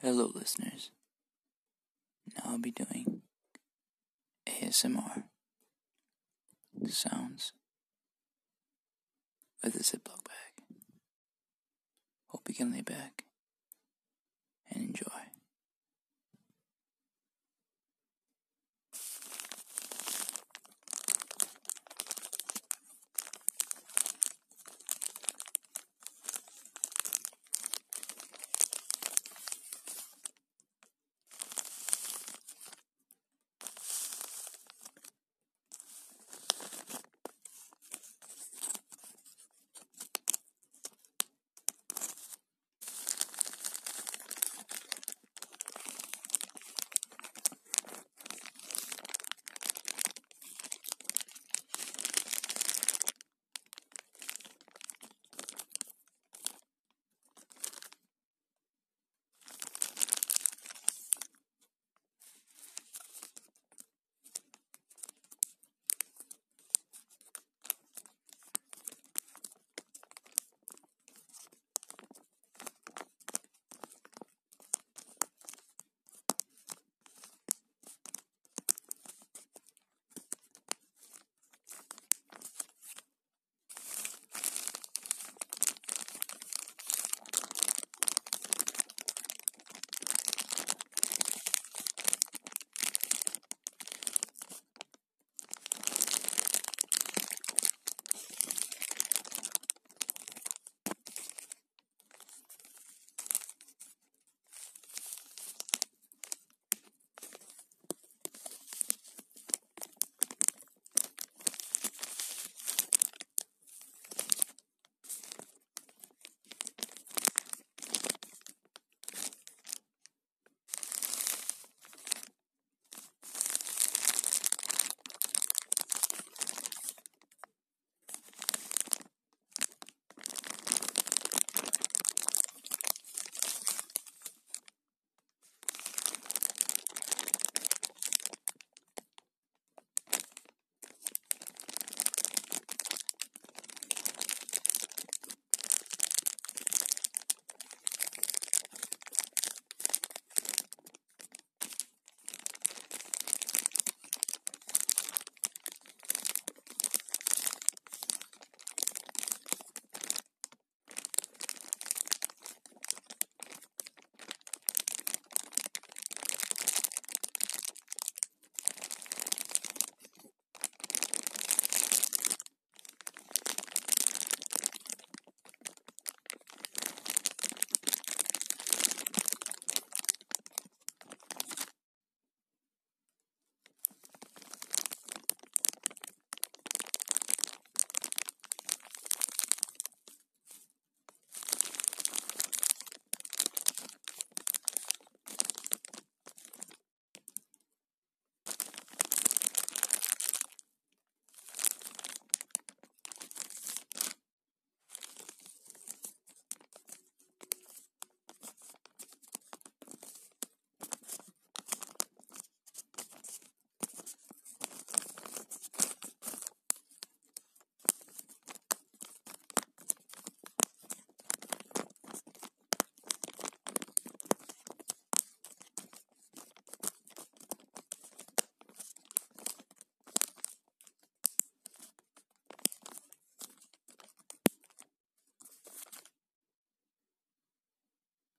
Hello, listeners. Now I'll be doing ASMR sounds with a Ziploc bag. Hope you can lay back